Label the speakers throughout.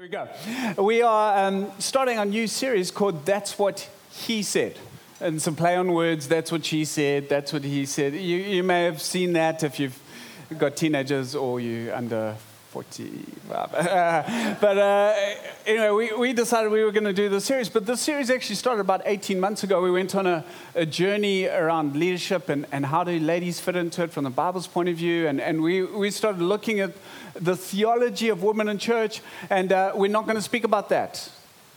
Speaker 1: We go. We are um, starting a new series called That's What He Said. And some play on words, that's what she said, that's what he said. You, you may have seen that if you've got teenagers or you under 40. but uh, anyway, we, we decided we were going to do this series. But this series actually started about 18 months ago. We went on a, a journey around leadership and, and how do ladies fit into it from the Bible's point of view. And, and we, we started looking at the theology of women in church. And uh, we're not going to speak about that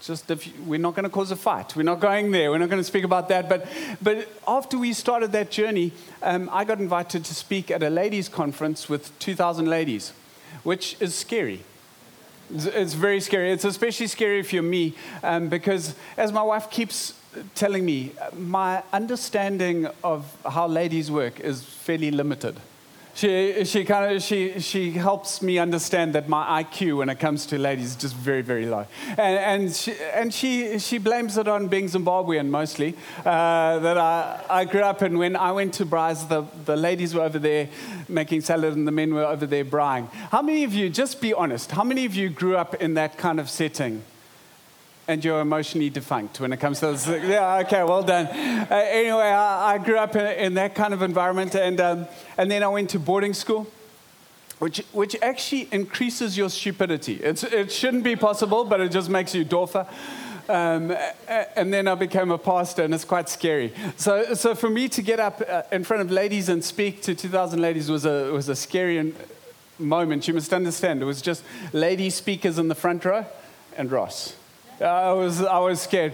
Speaker 1: just if you, we're not going to cause a fight. We're not going there. We're not going to speak about that. But, but after we started that journey, um, I got invited to speak at a ladies' conference with 2,000 ladies, which is scary. It's, very scary. It's especially scary if you're me, um, because as my wife keeps telling me, my understanding of how ladies work is fairly limited she, she kind of she, she helps me understand that my IQ when it comes to ladies is just very very low, and, and she and she she blames it on being Zimbabwean mostly. Uh, that I, I grew up in when I went to braais, the the ladies were over there making salad and the men were over there braaiing. How many of you, just be honest, how many of you grew up in that kind of setting? And you're emotionally defunct when it comes to this. Yeah, okay, well done. Uh, anyway, I, I, grew up in, in, that kind of environment, and, um, and then I went to boarding school. Which, which actually increases your stupidity. It's, it shouldn't be possible, but it just makes you dwarfer. Um, and then I became a pastor, and it's quite scary. So, so for me to get up uh, in front of ladies and speak to 2,000 ladies was a, was a scary moment. You must understand. It was just lady speakers in the front row and Ross. I was, I was scared.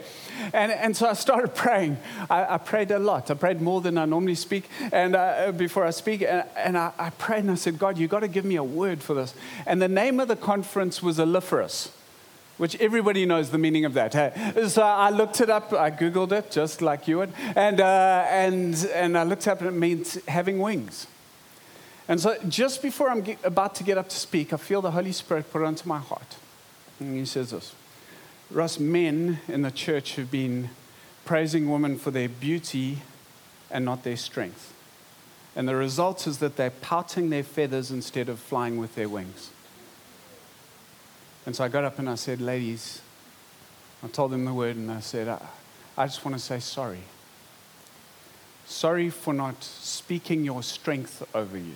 Speaker 1: And, and so I started praying. I, I prayed a lot. I prayed more than I normally speak and uh, before I speak. And, and I, I, prayed and I said, God, you've got to give me a word for this. And the name of the conference was Aliferous, which everybody knows the meaning of that. So I looked it up. I Googled it just like you would. And, uh, and, and I looked up and it means having wings. And so just before I'm about to get up to speak, I feel the Holy Spirit put it onto my heart. And he says this. Russ, men in the church have been praising women for their beauty and not their strength. And the result is that they're pouting their feathers instead of flying with their wings. And so I got up and I said, Ladies, I told them the word and I said, I, I just want to say sorry. Sorry for not speaking your strength over you.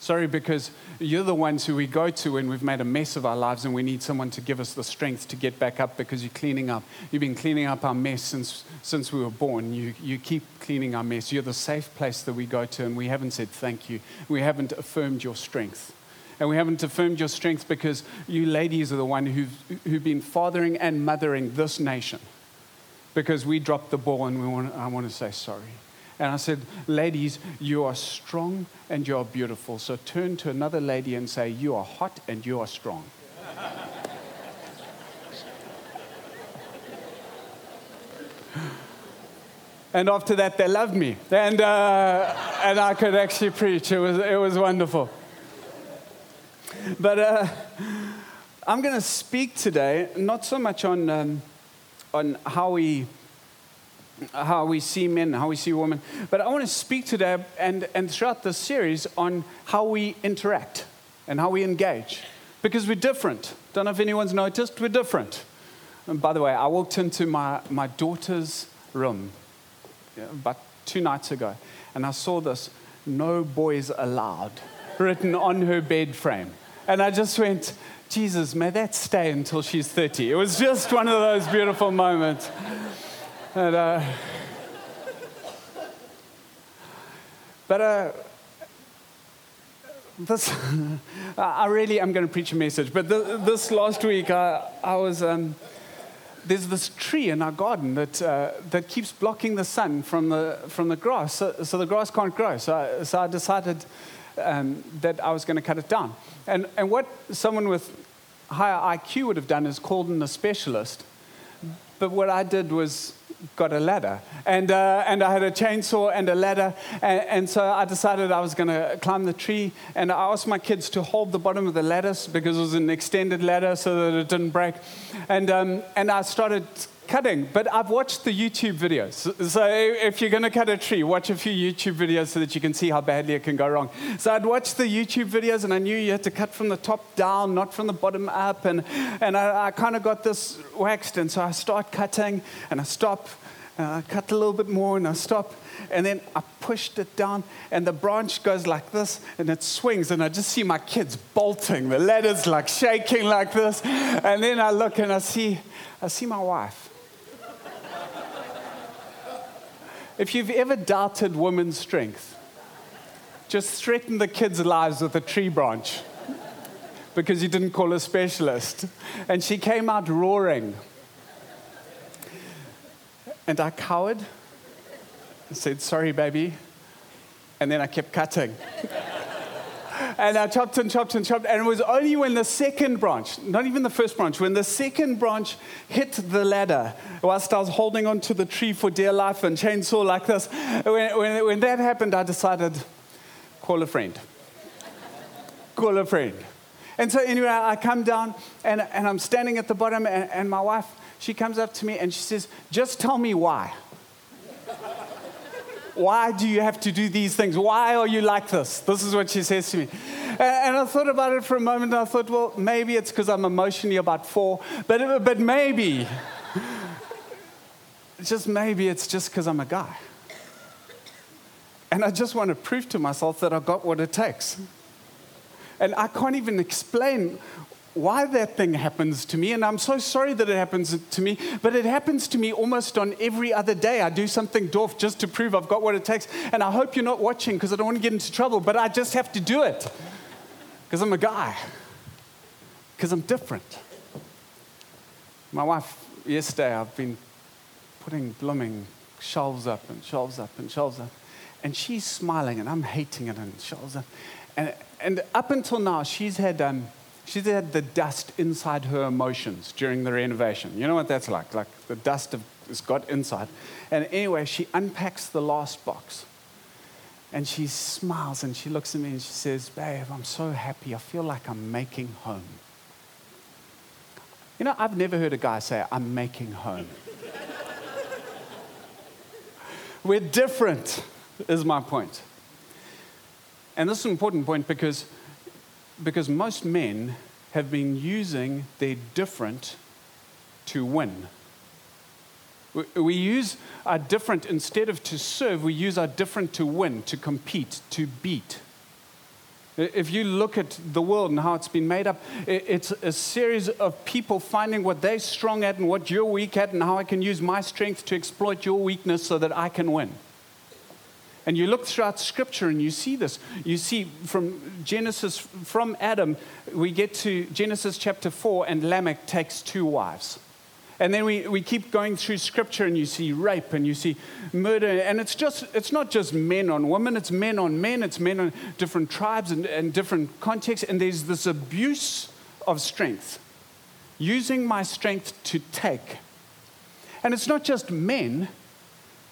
Speaker 1: Sorry, because you're the ones who we go to when we've made a mess of our lives and we need someone to give us the strength to get back up because you're cleaning up. You've been cleaning up our mess since, since we were born. You, you keep cleaning our mess. You're the safe place that we go to, and we haven't said thank you. We haven't affirmed your strength. And we haven't affirmed your strength because you ladies are the one who've, who've been fathering and mothering this nation because we dropped the ball and we want, I want to say sorry. And I said, Ladies, you are strong and you are beautiful. So turn to another lady and say, You are hot and you are strong. and after that, they loved me. And, uh, and I could actually preach. It was, it was wonderful. But uh, I'm going to speak today, not so much on, um, on how we how we see men, how we see women. But I want to speak today and, and throughout this series on how we interact and how we engage. Because we're different. Don't know if anyone's noticed, we're different. And by the way, I walked into my, my daughter's room about two nights ago, and I saw this no boys allowed written on her bed frame. And I just went, Jesus, may that stay until she's 30. It was just one of those beautiful moments. And, uh, but uh, this, I really am going to preach a message. But the, this last week, I, I was. Um, there's this tree in our garden that, uh, that keeps blocking the sun from the, from the grass, so, so the grass can't grow. So I, so I decided um, that I was going to cut it down. And, and what someone with higher IQ would have done is called in a specialist. But what I did was got a ladder. And, uh, and I had a chainsaw and a ladder. And, and so I decided I was going to climb the tree. And I asked my kids to hold the bottom of the lattice because it was an extended ladder so that it didn't break. And, um, and I started cutting, but I've watched the YouTube videos. So if you're going to cut a tree, watch a few YouTube videos so that you can see how badly it can go wrong. So I'd watched the YouTube videos and I knew you had to cut from the top down, not from the bottom up. And, and I, I kind of got this waxed. And so I start cutting and I stop and I cut a little bit more and I stop. And then I pushed it down, and the branch goes like this, and it swings, and I just see my kids bolting. The ladder's like shaking like this. And then I look and I see, I see my wife. If you've ever doubted women's strength, just threaten the kids' lives with a tree branch because you didn't call a specialist. And she came out roaring. And I cowered and said, Sorry, baby. And then I kept cutting. And I chopped and chopped and chopped. And it was only when the second branch, not even the first branch, when the second branch hit the ladder, whilst I was holding onto the tree for dear life and chainsaw like this, when, when, when that happened, I decided, call a friend. call a friend. And so, anyway, I come down and, and I'm standing at the bottom, and, and my wife she comes up to me and she says, Just tell me why. Why do you have to do these things? Why are you like this? This is what she says to me. And, I thought about it for a moment and I thought, well, maybe it's because I'm emotionally about four, but, but maybe, just maybe it's just because I'm a guy. And I just want to prove to myself that I've got what it takes. And I can't even explain why that thing happens to me, and I'm so sorry that it happens to me, but it happens to me almost on every other day. I do something dwarf just to prove I've got what it takes, and I hope you're not watching because I don't want to get into trouble, but I just have to do it because I'm a guy, because I'm different. My wife, yesterday, I've been putting blooming shelves up and shelves up and shelves up, and she's smiling, and I'm hating it, and shelves up. And, and up until now, she's had. Um, she had the dust inside her emotions during the renovation. You know what that's like? Like the dust has got inside. And anyway, she unpacks the last box. And she smiles and she looks at me and she says, Babe, I'm so happy. I feel like I'm making home. You know, I've never heard a guy say, I'm making home. We're different, is my point. And this is an important point because because most men have been using their different to win. We, use our different, instead of to serve, we use our different to win, to compete, to beat. If you look at the world and how it's been made up, it's a series of people finding what they're strong at and what you're weak at, and how I can use my strength to exploit your weakness so that I can win. And you look throughout Scripture and you see this. You see from Genesis, from Adam, we get to Genesis chapter 4, and Lamech takes two wives. And then we, we keep going through scripture and you see rape and you see murder. And it's just it's not just men on women, it's men on men, it's men on different tribes and, and different contexts. And there's this abuse of strength. Using my strength to take. And it's not just men,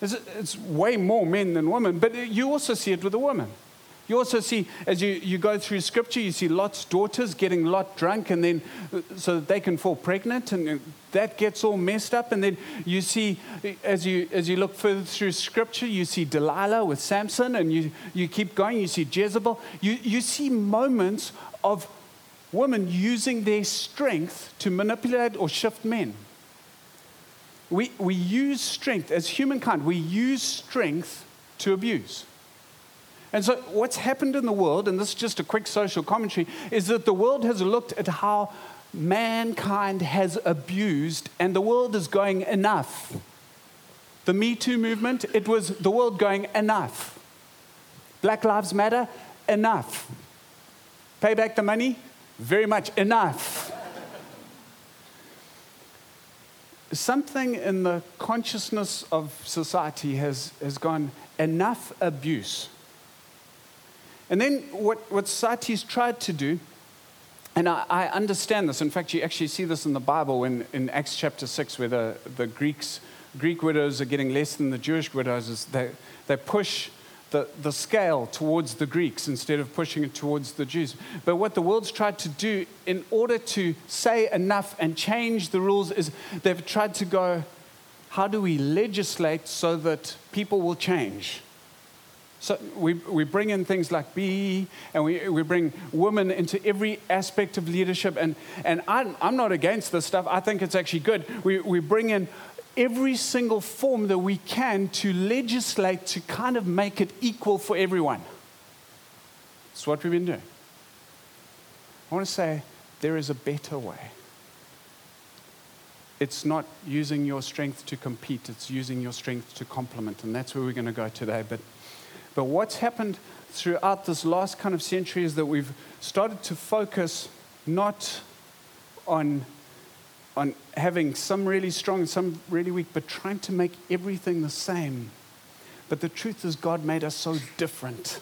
Speaker 1: it's, it's way more men than women, but you also see it with the women. You also see, as you, you go through scripture, you see Lot's daughters getting Lot drunk and then uh, so that they can fall pregnant, and uh, that gets all messed up. And then you see, uh, as you, as you look further through scripture, you see Delilah with Samson, and you, you keep going, you see Jezebel. You, you see moments of women using their strength to manipulate or shift men. We, we use strength, as humankind, we use strength to abuse. And so, what's happened in the world, and this is just a quick social commentary, is that the world has looked at how mankind has abused, and the world is going enough. The Me Too movement, it was the world going enough. Black Lives Matter, enough. Pay back the money, very much enough something in the consciousness of society has, has gone enough abuse. And then what, what society's tried to do, and I, I, understand this. In fact, you actually see this in the Bible when, in Acts chapter 6, where the, the Greeks, Greek widows are getting less than the Jewish widows. Is they, they push the, the scale towards the Greeks instead of pushing it towards the Jews. But what the world's tried to do in order to say enough and change the rules is they've tried to go how do we legislate so that people will change? So we, we bring in things like BEE and we, we bring women into every aspect of leadership. And, and I'm, I'm not against this stuff. I think it's actually good. We, we bring in every single form that we can to legislate to kind of make it equal for everyone. That's what we've been doing. I want to say there is a better way. It's not using your strength to compete, it's using your strength to complement. And that's where we're going to go today. But, but what's happened throughout this last kind of century is that we've started to focus not on, on having some really strong and some really weak, but trying to make everything the same. But the truth is, God made us so different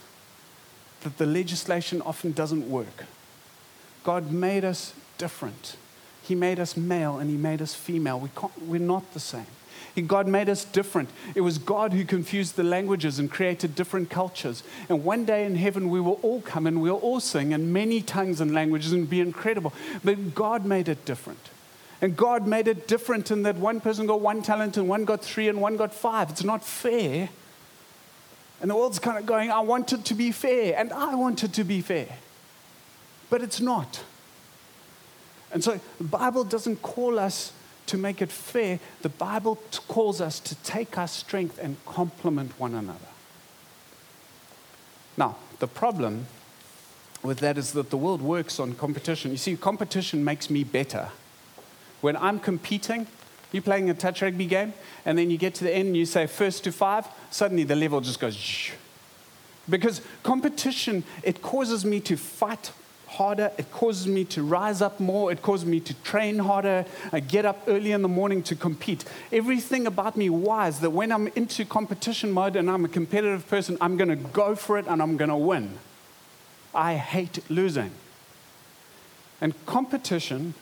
Speaker 1: that the legislation often doesn't work. God made us different. He made us male and He made us female. We can't, we're not the same. God made us different. It was God who confused the languages and created different cultures. And one day in heaven, we will all come and we'll all sing in many tongues and languages and be incredible. But God made it different. And God made it different in that one person got one talent and one got three and one got five. It's not fair. And the world's kind of going, I want it to be fair, and I want it to be fair. But it's not. And so the Bible doesn't call us to make it fair, the Bible calls us to take our strength and complement one another. Now, the problem with that is that the world works on competition. You see, competition makes me better. When I'm competing, you're playing a touch rugby game, and then you get to the end and you say first to five, suddenly the level just goes. Shh. Because competition, it causes me to fight harder. It causes me to rise up more. It causes me to train harder. I get up early in the morning to compete. Everything about me wise that when I'm into competition mode and I'm a competitive person, I'm to go for it and I'm to win. I hate losing. And competition,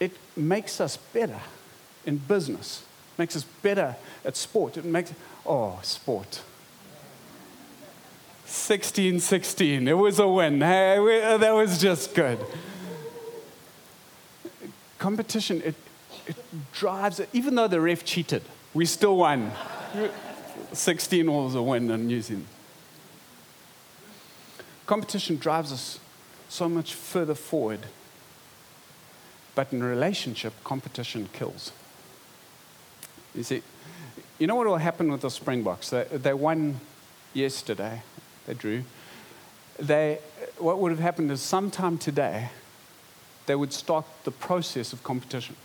Speaker 1: it makes us better in business, makes us better at sport. It makes, oh, sport. 16 16. It was a win. Hey, we, uh, that was just good. Competition, it, it drives, even though the ref cheated, we still won. 16 was a win in New Zealand. Competition drives us so much further forward. But in relationship, competition kills. You see, you know what will happen with the Springboks? They, they won yesterday they drew, they, what would have happened is sometime today, they would start the process of competition.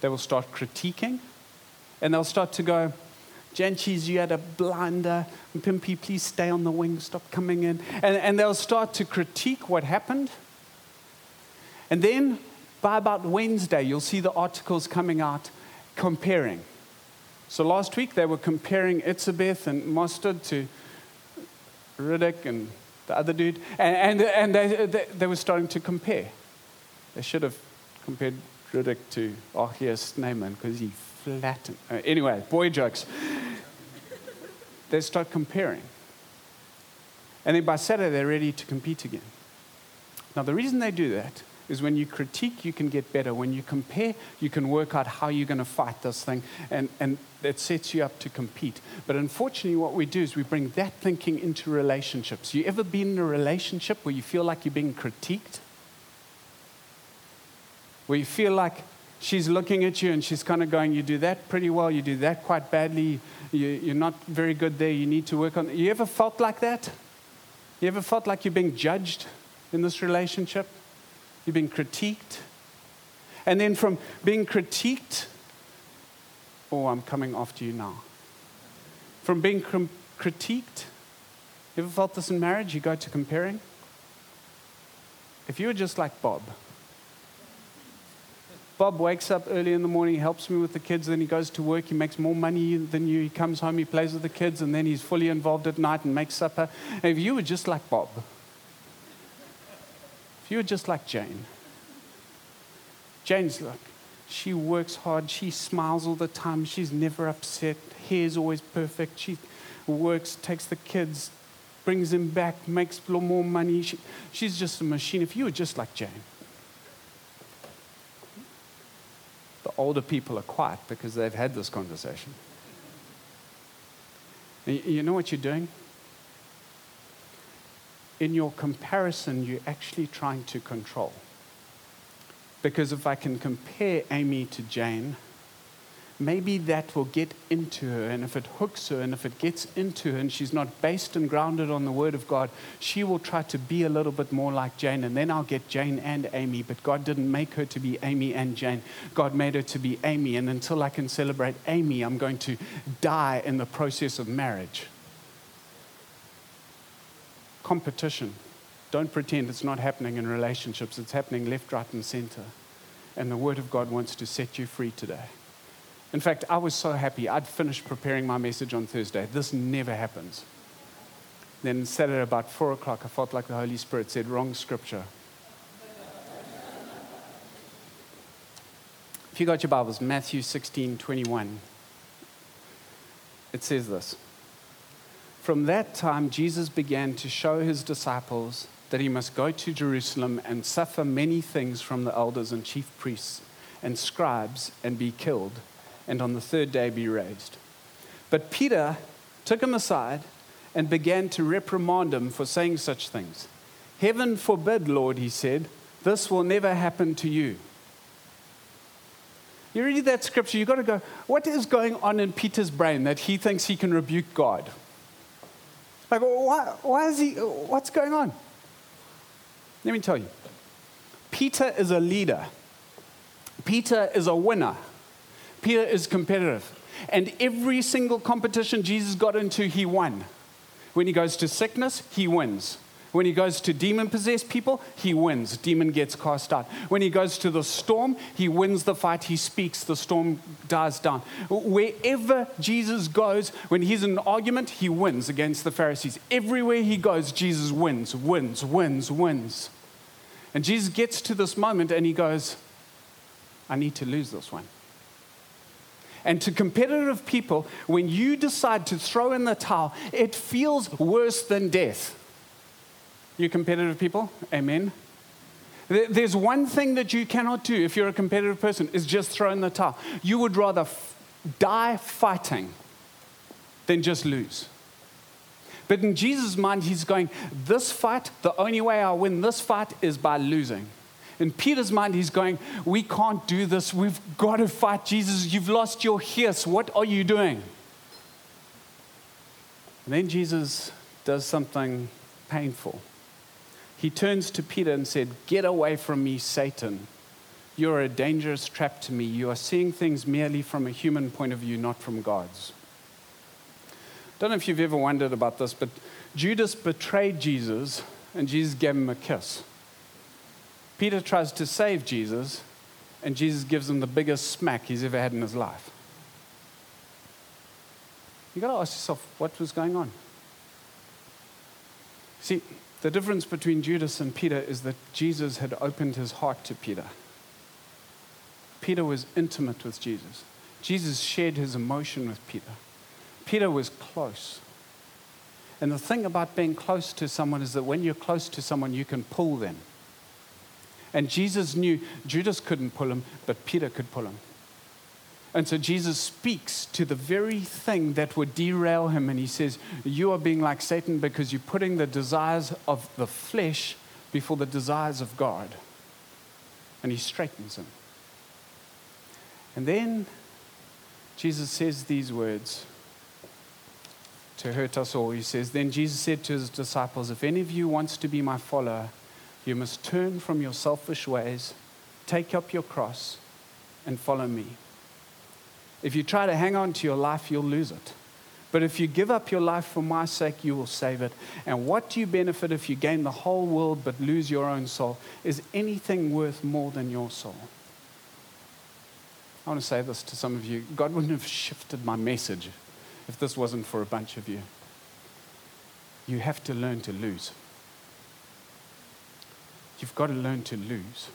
Speaker 1: They will start critiquing, and they'll start to go, Jantjies, you had a blinder. Pimpy, please stay on the wing, stop coming in. And, and they'll start to critique what happened. And then by about Wednesday, you'll see the articles coming out comparing. So last week, they were comparing Etzebeth and Mostert to Retallick and the other dude, and, and, and they, they, they, were starting to compare. They should have compared Retallick to RG Snyman because he flattened. Uh, anyway, boy jokes. they start comparing. And then by Saturday, they're ready to compete again. Now, the reason they do that is when you critique, you can get better. When you compare, you can work out how you're going to fight this thing, and, and it sets you up to compete. But unfortunately, what we do is we bring that thinking into relationships. You ever been in a relationship where you feel like you're being critiqued? Where you feel like she's looking at you and she's kind of going, You do that pretty well, you do that quite badly, you, are not very good there, you need to work on. You ever felt like that? You ever felt like you're being judged in this relationship? You've been critiqued. And then from being critiqued, oh, I'm coming after you now. From being critiqued, you ever felt this in marriage? You go to comparing. If you were just like Bob, Bob wakes up early in the morning, helps me with the kids, then he goes to work, he makes more money than you, he comes home, he plays with the kids, and then he's fully involved at night and makes supper. And if you were just like Bob, if you were just like Jane, Jane's like, she works hard, she smiles all the time, she's never upset, hair's always perfect, she works, takes the kids, brings them back, makes a little more money. She, she's just a machine. If you were just like Jane, the older people are quiet because they've had this conversation. You know what you're doing? In your comparison, you're actually trying to control. Because if I can compare Amy to Jane, maybe that will get into her. And if it hooks her and if it gets into her and she's not based and grounded on the Word of God, she will try to be a little bit more like Jane. And then I'll get Jane and Amy. But God didn't make her to be Amy and Jane. God made her to be Amy. And until I can celebrate Amy, I'm going to die in the process of marriage. Competition. Don't pretend it's not happening in relationships. It's happening left, right, and center. And the Word of God wants to set you free today. In fact, I was so happy. I'd finished preparing my message on Thursday. This never happens. Then Saturday, about 4 o'clock, I felt like the Holy Spirit said, Wrong scripture. if you got your Bibles, Matthew 16 21, it says this. From that time, Jesus began to show his disciples that he must go to Jerusalem and suffer many things from the elders and chief priests and scribes and be killed and on the third day be raised. But Peter took him aside and began to reprimand him for saying such things. Heaven forbid, Lord, he said, this will never happen to you. You read that scripture, you've got to go, what is going on in Peter's brain that he thinks he can rebuke God? Like, why, why is he, what's going on? Let me tell you. Peter is a leader. Peter is a winner. Peter is competitive. And every single competition Jesus got into, he won. When he goes to sickness, he wins. When he goes to demon possessed people, he wins. Demon gets cast out. When he goes to the storm, he wins the fight. He speaks, the storm dies down. Wherever Jesus goes, when he's in an argument, he wins against the Pharisees. Everywhere he goes, Jesus wins, wins, wins, wins. And Jesus gets to this moment and he goes, I need to lose this one. And to competitive people, when you decide to throw in the towel, it feels worse than death. You competitive people? Amen. There's one thing that you cannot do if you're a competitive person is just throw in the towel. You would rather f- die fighting than just lose. But in Jesus' mind, he's going, This fight, the only way I win this fight is by losing. In Peter's mind, he's going, We can't do this. We've got to fight Jesus. You've lost your hiss. What are you doing? And then Jesus does something painful. He turns to Peter and said, Get away from me, Satan. You're a dangerous trap to me. You are seeing things merely from a human point of view, not from God's. I don't know if you've ever wondered about this, but Judas betrayed Jesus and Jesus gave him a kiss. Peter tries to save Jesus, and Jesus gives him the biggest smack he's ever had in his life. You've got to ask yourself what was going on. See, the difference between Judas and Peter is that Jesus had opened his heart to Peter. Peter was intimate with Jesus. Jesus shared his emotion with Peter. Peter was close. And the thing about being close to someone is that when you're close to someone, you can pull them. And Jesus knew Judas couldn't pull him, but Peter could pull him. And so Jesus speaks to the very thing that would derail him. And he says, You are being like Satan because you're putting the desires of the flesh before the desires of God. And he straightens him. And then Jesus says these words to hurt us all. He says, Then Jesus said to his disciples, If any of you wants to be my follower, you must turn from your selfish ways, take up your cross, and follow me. If you try to hang on to your life, you'll lose it. But if you give up your life for my sake, you will save it. And what do you benefit if you gain the whole world but lose your own soul? Is anything worth more than your soul? I want to say this to some of you God wouldn't have shifted my message if this wasn't for a bunch of you. You have to learn to lose. You've got to learn to lose.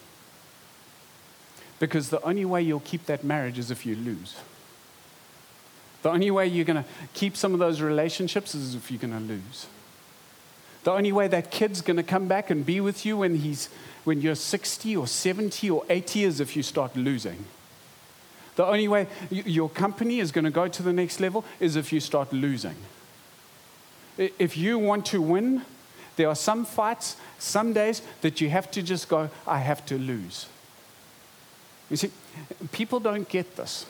Speaker 1: Because the only way you'll keep that marriage is if you lose. The only way you're going to keep some of those relationships is if you're going to lose. The only way that kid's going to come back and be with you when, he's, when you're 60 or 70 or 80 is if you start losing. The only way your company is going to go to the next level is if you start losing. If you want to win, there are some fights, some days that you have to just go, I have to lose. You see, people don't get this.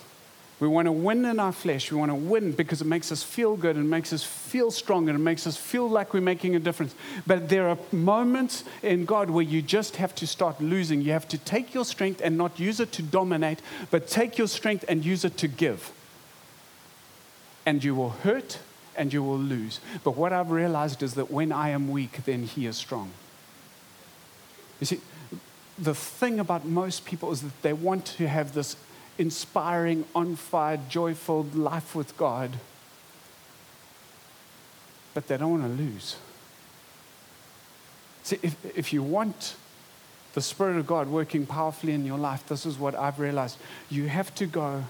Speaker 1: We want to win in our flesh. We want to win because it makes us feel good and makes us feel strong and it makes us feel like we're making a difference. But there are moments in God where you just have to start losing. You have to take your strength and not use it to dominate, but take your strength and use it to give. And you will hurt and you will lose. But what I've realized is that when I am weak, then He is strong. You see, the thing about most people is that they want to have this inspiring, on fire, joyful life with God, but they don't want to lose. See, if, if you want the Spirit of God working powerfully in your life, this is what I've realized. You have to go,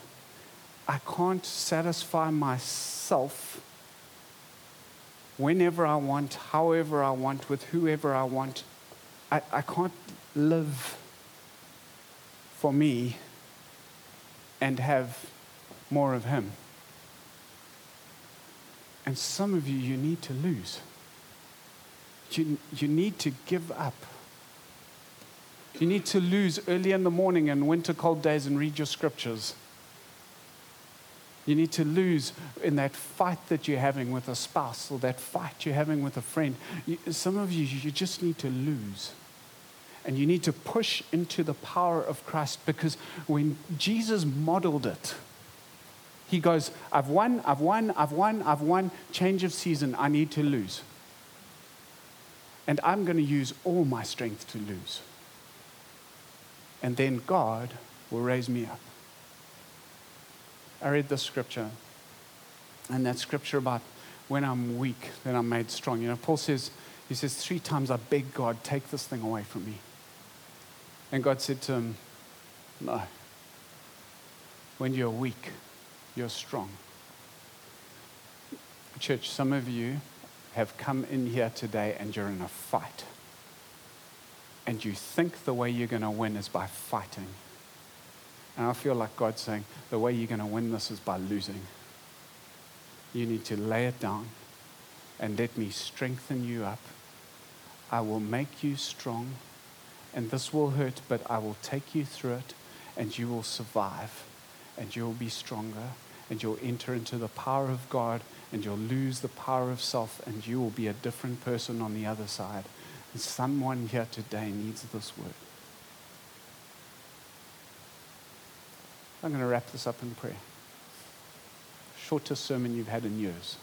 Speaker 1: I can't satisfy myself whenever I want, however I want, with whoever I want. I, I can't live for me and have more of Him. And some of you, you need to lose. You, you need to give up. You need to lose early in the morning and winter cold days and read your scriptures. You need to lose in that fight that you're having with a spouse or that fight you're having with a friend. You, some of you, you just need to lose. And you need to push into the power of Christ because when Jesus modeled it, he goes, I've won, I've won, I've won, I've won, change of season, I need to lose. And I'm going to use all my strength to lose. And then God will raise me up. I read the scripture, and that scripture about when I'm weak, then I'm made strong. You know, Paul says, he says, three times I beg God, take this thing away from me. And God said to him, No. When you're weak, you're strong. Church, some of you have come in here today and you're in a fight. And you think the way you're going to win is by fighting. And I feel like God's saying, the way you're going to win this is by losing. You need to lay it down and let me strengthen you up. I will make you strong, and this will hurt, but I will take you through it, and you will survive, and you'll be stronger, and you'll enter into the power of God, and you'll lose the power of self, and you will be a different person on the other side. And someone here today needs this word. I'm going to wrap this up in prayer. Shortest sermon you've had in years.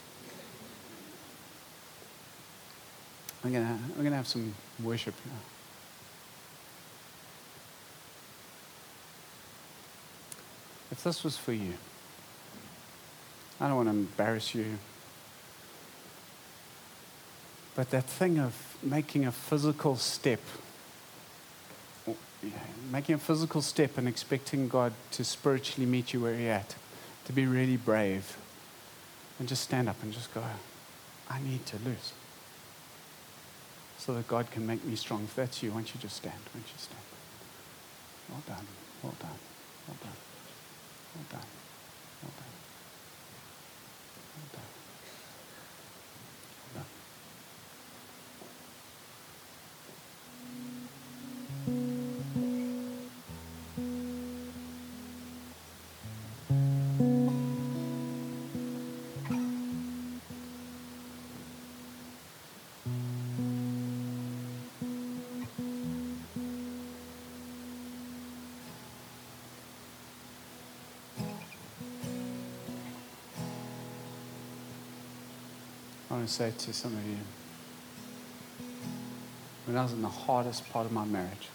Speaker 1: I'm going to, I'm going to have some worship here. If this was for you, I don't want to embarrass you, but that thing of making a physical step, making a physical step and expecting God to spiritually meet you where you're at, to be really brave, and just stand up and just go, I need to lose so that God can make me strong. If that's you, why don't you just stand? Why don't you stand? Well done. Well done. Well done. Well done. Well done. Well done. I want to say to some of you, when I was in the hardest part of my marriage,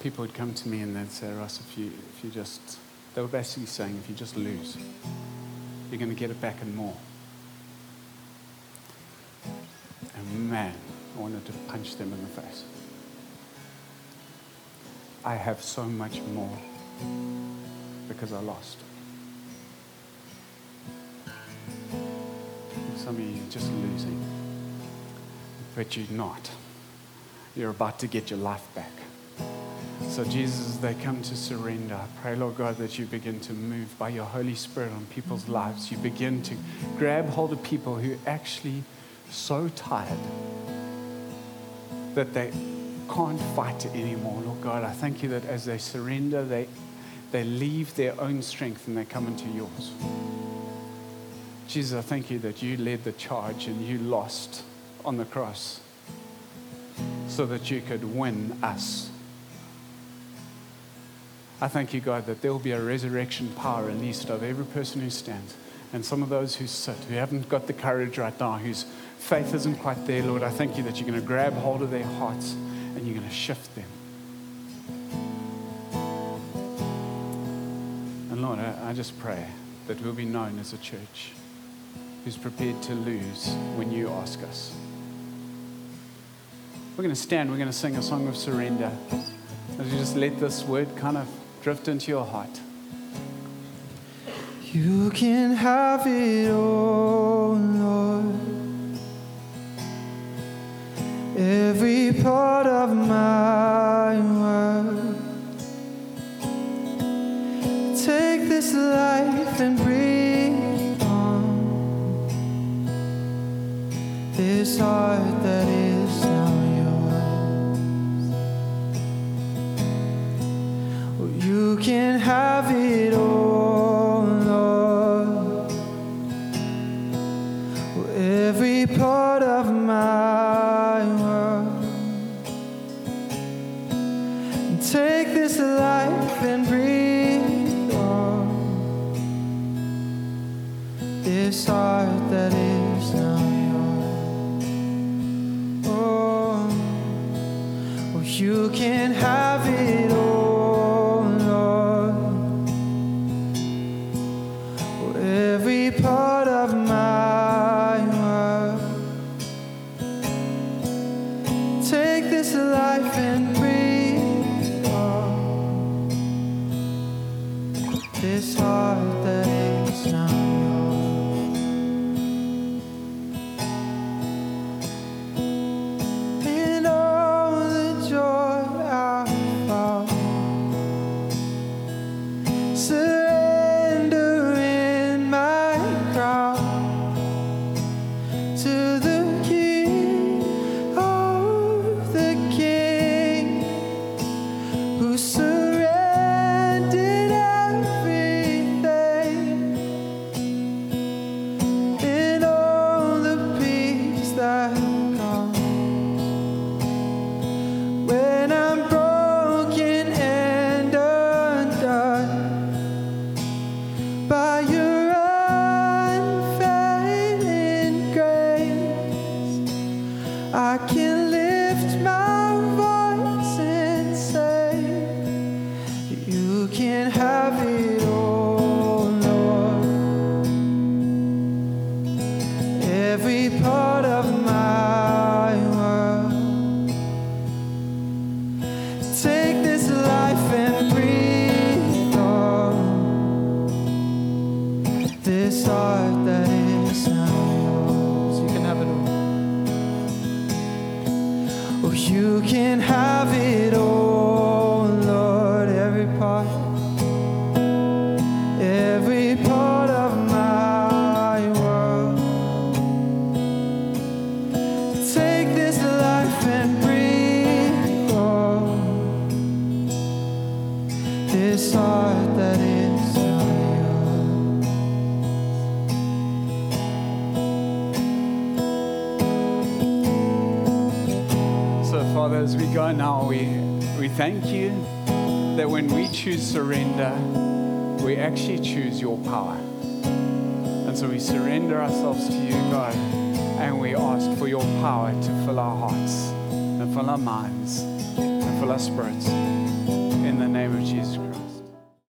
Speaker 1: people would come to me and they'd say, Russ, if you, if you just, they were basically saying, if you just lose, you're going to get it back and more. And man, I wanted to punch them in the face. I have so much more because I lost. Some of you are just losing, but you're not. You're about to get your life back. So, Jesus, they come to surrender, I pray, Lord God, that you begin to move by your Holy Spirit on people's lives. You begin to grab hold of people who are actually so tired that they can't fight it anymore. Lord God, I thank you that as they surrender, they, they leave their own strength and they come into yours. Jesus, I thank you that you led the charge and you lost on the cross so that you could win us. I thank you, God, that there will be a resurrection power released of every person who stands and some of those who sit, who haven't got the courage right now, whose faith isn't quite there, Lord. I thank you that you're going to grab hold of their hearts and you're going to shift them. And Lord, I, I just pray that we'll be known as a church who's prepared to lose when you ask us. We're going to stand, we're going to sing a song of surrender. As you just let this word kind of drift into your heart.
Speaker 2: You can have it all, Lord. Every part can have it all,
Speaker 1: thank you that when we choose surrender, we actually choose your power. And so we surrender ourselves to you, God, and we ask for your power to fill our hearts and fill our minds and fill our spirits. In the name of Jesus Christ.